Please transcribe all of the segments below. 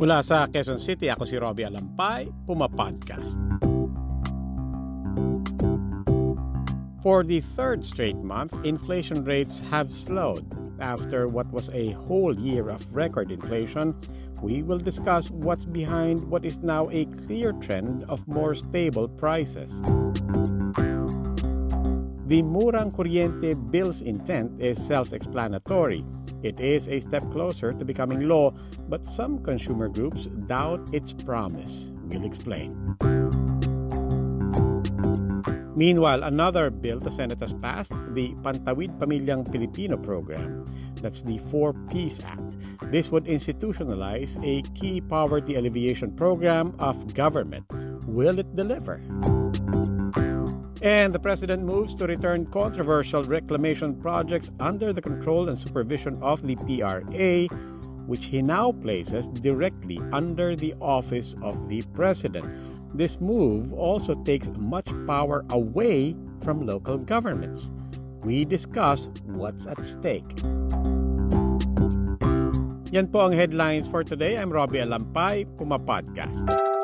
Mula sa Quezon City, ako si Robbie Alampay, Puma Podcast. For the third straight month, inflation rates have slowed. After what was a whole year of record inflation, we will discuss what's behind what is now a clear trend of more stable prices. The Murang Kuryente bill's intent is self explanatory. It is a step closer to becoming law, but some consumer groups doubt its promise. We'll explain. Meanwhile, another bill the Senate has passed, the Pantawid Pamilyang Pilipino program. That's the Four Ps Act. This would institutionalize a key poverty alleviation program of government. Will it deliver? And the president moves to return controversial reclamation projects under the control and supervision of the PRA, which he now places directly under the office of the president. This move also takes much power away from local governments. We discuss what's at stake. Yan po ang headlines for today. I'm Robbie Alampay, Puma Podcast.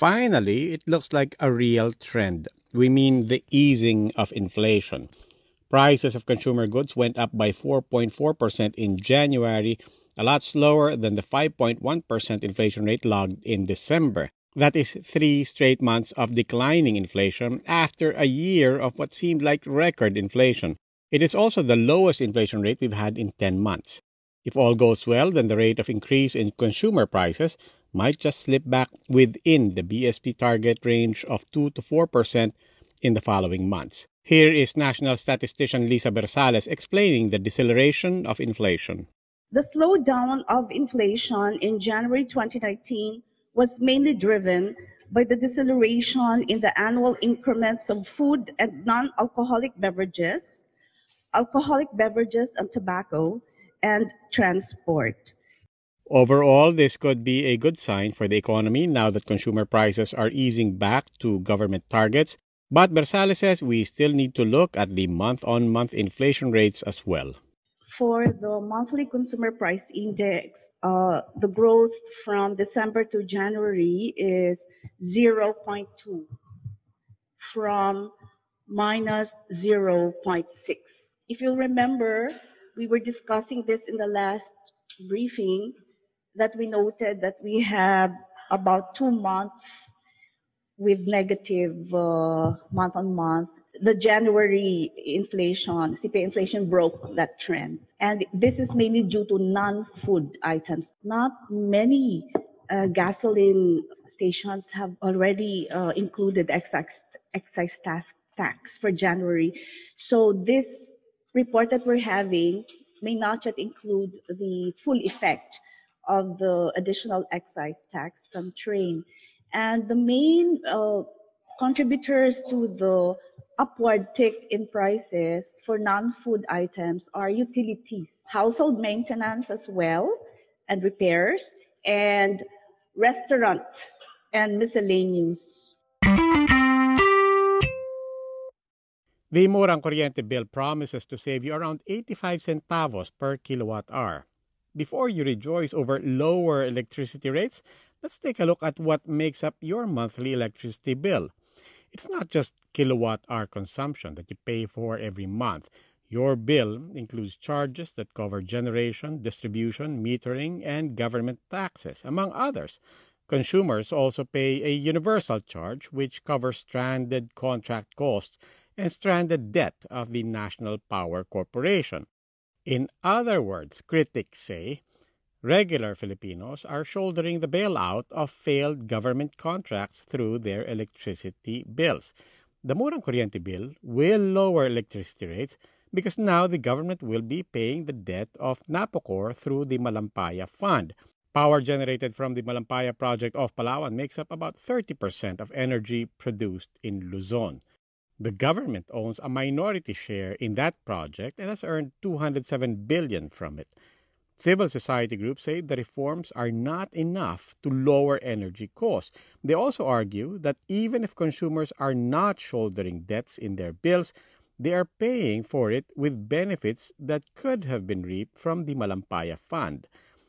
Finally, it looks like a real trend. We mean the easing of inflation. Prices of consumer goods went up by 4.4% in January, a lot slower than the 5.1% inflation rate logged in December. That is three straight months of declining inflation after a year of what seemed like record inflation. It is also the lowest inflation rate we've had in 10 months. If all goes well, then the rate of increase in consumer prices might just slip back within the BSP target range of 2 to 4% in the following months. Here is National Statistician Lisa Bersales explaining the deceleration of inflation. The slowdown of inflation in January 2019 was mainly driven by the deceleration in the annual increments of food and non alcoholic beverages, alcoholic beverages and tobacco, and transport. Overall, this could be a good sign for the economy now that consumer prices are easing back to government targets. But Bersales says we still need to look at the month on month inflation rates as well. For the monthly consumer price index, uh, the growth from December to January is 0.2 from minus 0.6. If you remember, we were discussing this in the last briefing that we noted that we have about two months with negative uh, month on month. The January inflation, CPI inflation broke that trend. And this is mainly due to non-food items. Not many uh, gasoline stations have already uh, included excise, excise tax, tax for January. So this report that we're having may not yet include the full effect of the additional excise tax from train. And the main uh, contributors to the upward tick in prices for non-food items are utilities, household maintenance as well, and repairs, and restaurant and miscellaneous. The Murang Kuryente bill promises to save you around 85 centavos per kilowatt hour. Before you rejoice over lower electricity rates, let's take a look at what makes up your monthly electricity bill. It's not just kilowatt hour consumption that you pay for every month. Your bill includes charges that cover generation, distribution, metering, and government taxes, among others. Consumers also pay a universal charge, which covers stranded contract costs and stranded debt of the National Power Corporation. In other words, critics say regular Filipinos are shouldering the bailout of failed government contracts through their electricity bills. The Murang Kuryente bill will lower electricity rates because now the government will be paying the debt of Napocor through the Malampaya Fund. Power generated from the Malampaya project of Palawan makes up about 30% of energy produced in Luzon. The government owns a minority share in that project and has earned 207 billion from it. Civil society groups say the reforms are not enough to lower energy costs. They also argue that even if consumers are not shouldering debts in their bills, they are paying for it with benefits that could have been reaped from the Malampaya Fund.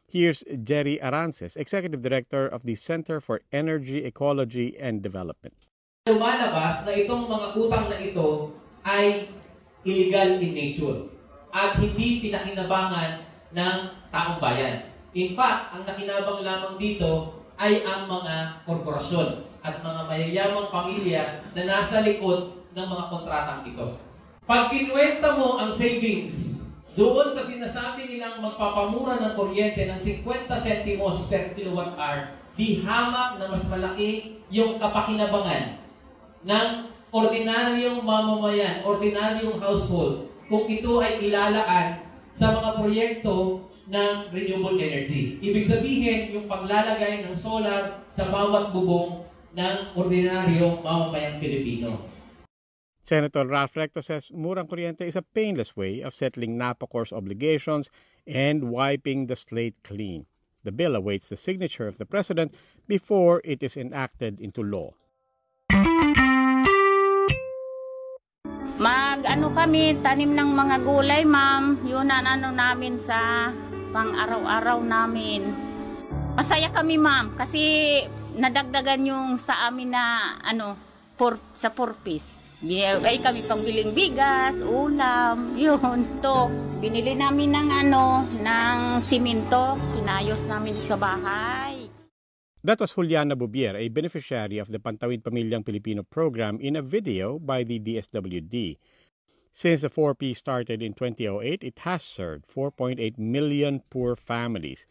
Here's Jerry Arances, Executive Director of the Center for Energy, Ecology, and Development. Lumalabas na itong mga utang na ito ay illegal in nature at hindi pinakinabangan ng taong bayan. In fact, ang nakinabang lamang dito ay ang mga korporasyon at mga mayayamang pamilya na nasa likod ng mga kontratang ito. Pag kinuwenta mo ang savings doon sa sinasabi nilang magpapamura ng kuryente ng 50 centimos per kilowatt hour, di hamak na mas malaki yung kapakinabangan ng ordinaryong mamamayan, ordinaryong household kung ito ay ilalaan sa mga proyekto ng renewable energy. Ibig sabihin, yung paglalagay ng solar sa bawat bubong ng ordinaryong mamamayang Pilipino. Senator Ralph Recto says Murang Kuryente is a painless way of settling Napacor's obligations and wiping the slate clean. The bill awaits the signature of the President before it is enacted into law. Mag ano kami, tanim ng mga gulay, ma'am. Yun ang ano namin sa pang araw-araw namin. Masaya kami, ma'am, kasi nadagdagan yung sa amin na ano, for, sa purpose. Ay kami pangbiling bigas, ulam, yun. To, binili namin ng ano, ng simento, pinayos namin sa bahay. That was Juliana Bubier, a beneficiary of the Pantawid Pamilyang Pilipino program in a video by the DSWD. Since the 4P started in 2008, it has served 4.8 million poor families.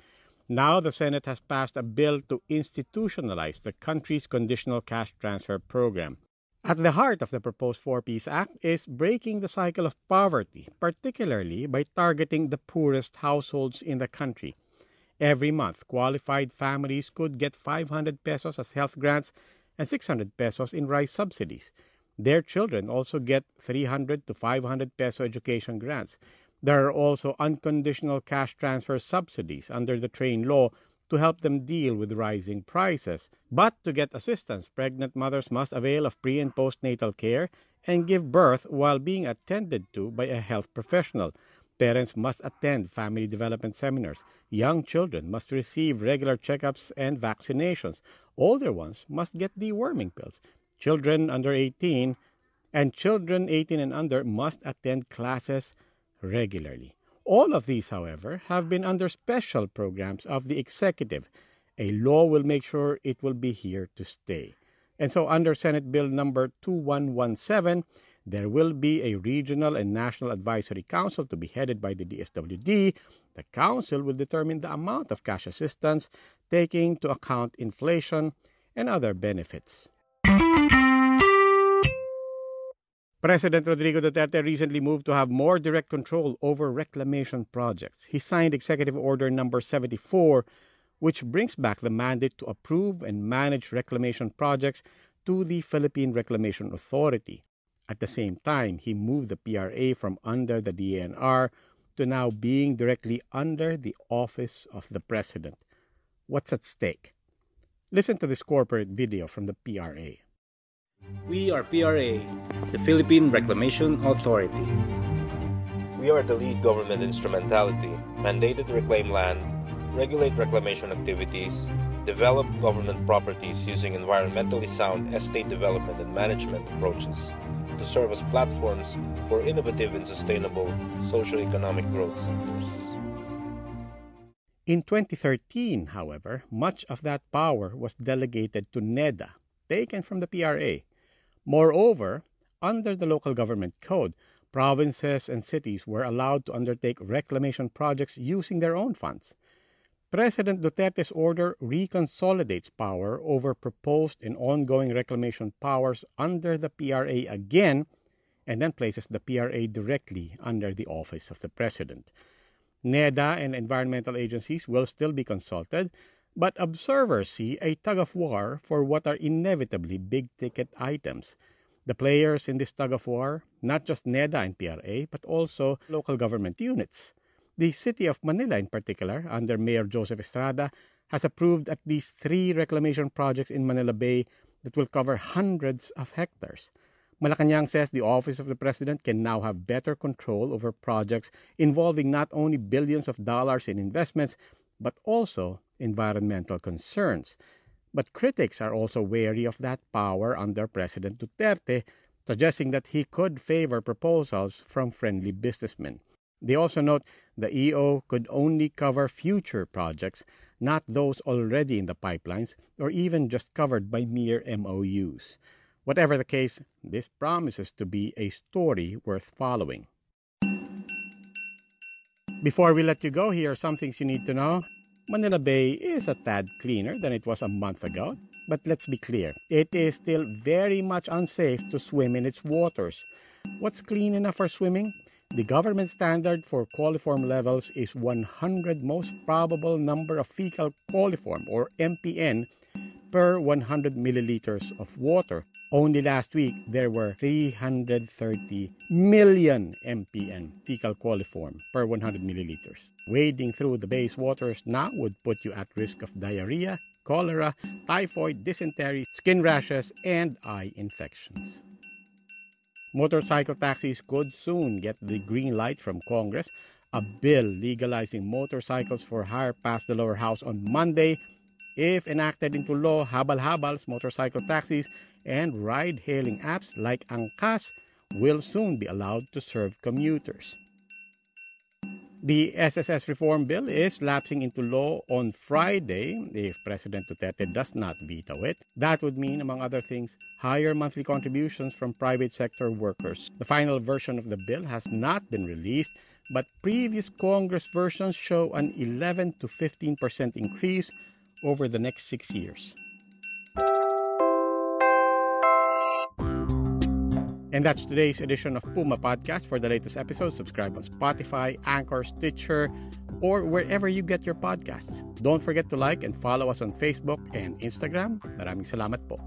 Now the Senate has passed a bill to institutionalize the country's conditional cash transfer program. At the heart of the proposed Four Ps Act is breaking the cycle of poverty, particularly by targeting the poorest households in the country. Every month, qualified families could get 500 pesos as health grants and 600 pesos in rice subsidies. Their children also get 300 to 500 peso education grants. There are also unconditional cash transfer subsidies under the train law to help them deal with rising prices. But to get assistance, pregnant mothers must avail of pre and postnatal care and give birth while being attended to by a health professional. Parents must attend family development seminars. Young children must receive regular checkups and vaccinations. Older ones must get deworming pills. Children under 18 and children 18 and under must attend classes regularly. All of these, however, have been under special programs of the executive. A law will make sure it will be here to stay. And so, under Senate Bill number 2117, there will be a regional and national advisory council to be headed by the DSWD. The council will determine the amount of cash assistance, taking into account inflation and other benefits. President Rodrigo Duterte recently moved to have more direct control over reclamation projects. He signed Executive Order number 74, which brings back the mandate to approve and manage reclamation projects to the Philippine Reclamation Authority. At the same time, he moved the PRA from under the DNR to now being directly under the office of the President. What's at stake? Listen to this corporate video from the PRA. We are PRA, the Philippine Reclamation Authority. We are the lead government instrumentality mandated to reclaim land, regulate reclamation activities, develop government properties using environmentally sound estate development and management approaches to serve as platforms for innovative and sustainable socio-economic growth sectors. In 2013, however, much of that power was delegated to NEDA, taken from the PRA. Moreover, under the local government code, provinces and cities were allowed to undertake reclamation projects using their own funds. President Duterte's order reconsolidates power over proposed and ongoing reclamation powers under the PRA again and then places the PRA directly under the office of the President. NEDA and environmental agencies will still be consulted, but observers see a tug of war for what are inevitably big ticket items. The players in this tug of war, not just NEDA and PRA, but also local government units. The city of Manila, in particular, under Mayor Joseph Estrada, has approved at least three reclamation projects in Manila Bay that will cover hundreds of hectares. Malacanang says the Office of the President can now have better control over projects involving not only billions of dollars in investments, but also environmental concerns. But critics are also wary of that power under President Duterte, suggesting that he could favor proposals from friendly businessmen. They also note the EO could only cover future projects, not those already in the pipelines or even just covered by mere MOUs. Whatever the case, this promises to be a story worth following. Before we let you go, here are some things you need to know. Manila Bay is a tad cleaner than it was a month ago, but let's be clear, it is still very much unsafe to swim in its waters. What's clean enough for swimming? The government standard for coliform levels is 100 most probable number of fecal coliform or MPN per 100 milliliters of water. Only last week, there were 330 million MPN fecal coliform per 100 milliliters. Wading through the base waters now would put you at risk of diarrhea, cholera, typhoid, dysentery, skin rashes, and eye infections. Motorcycle taxis could soon get the green light from Congress. A bill legalizing motorcycles for hire passed the lower house on Monday. If enacted into law, habal-habals, motorcycle taxis, and ride-hailing apps like Angkas will soon be allowed to serve commuters. The SSS reform bill is lapsing into law on Friday if President Duterte does not veto it. That would mean, among other things, higher monthly contributions from private sector workers. The final version of the bill has not been released, but previous Congress versions show an 11 to 15% increase over the next six years. And that's today's edition of Puma Podcast. For the latest episodes, subscribe on Spotify, Anchor, Stitcher, or wherever you get your podcasts. Don't forget to like and follow us on Facebook and Instagram. Maraming salamat po.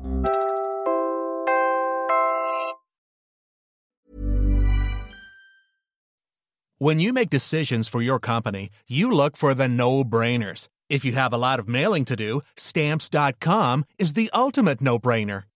When you make decisions for your company, you look for the no-brainers. If you have a lot of mailing to do, stamps.com is the ultimate no-brainer.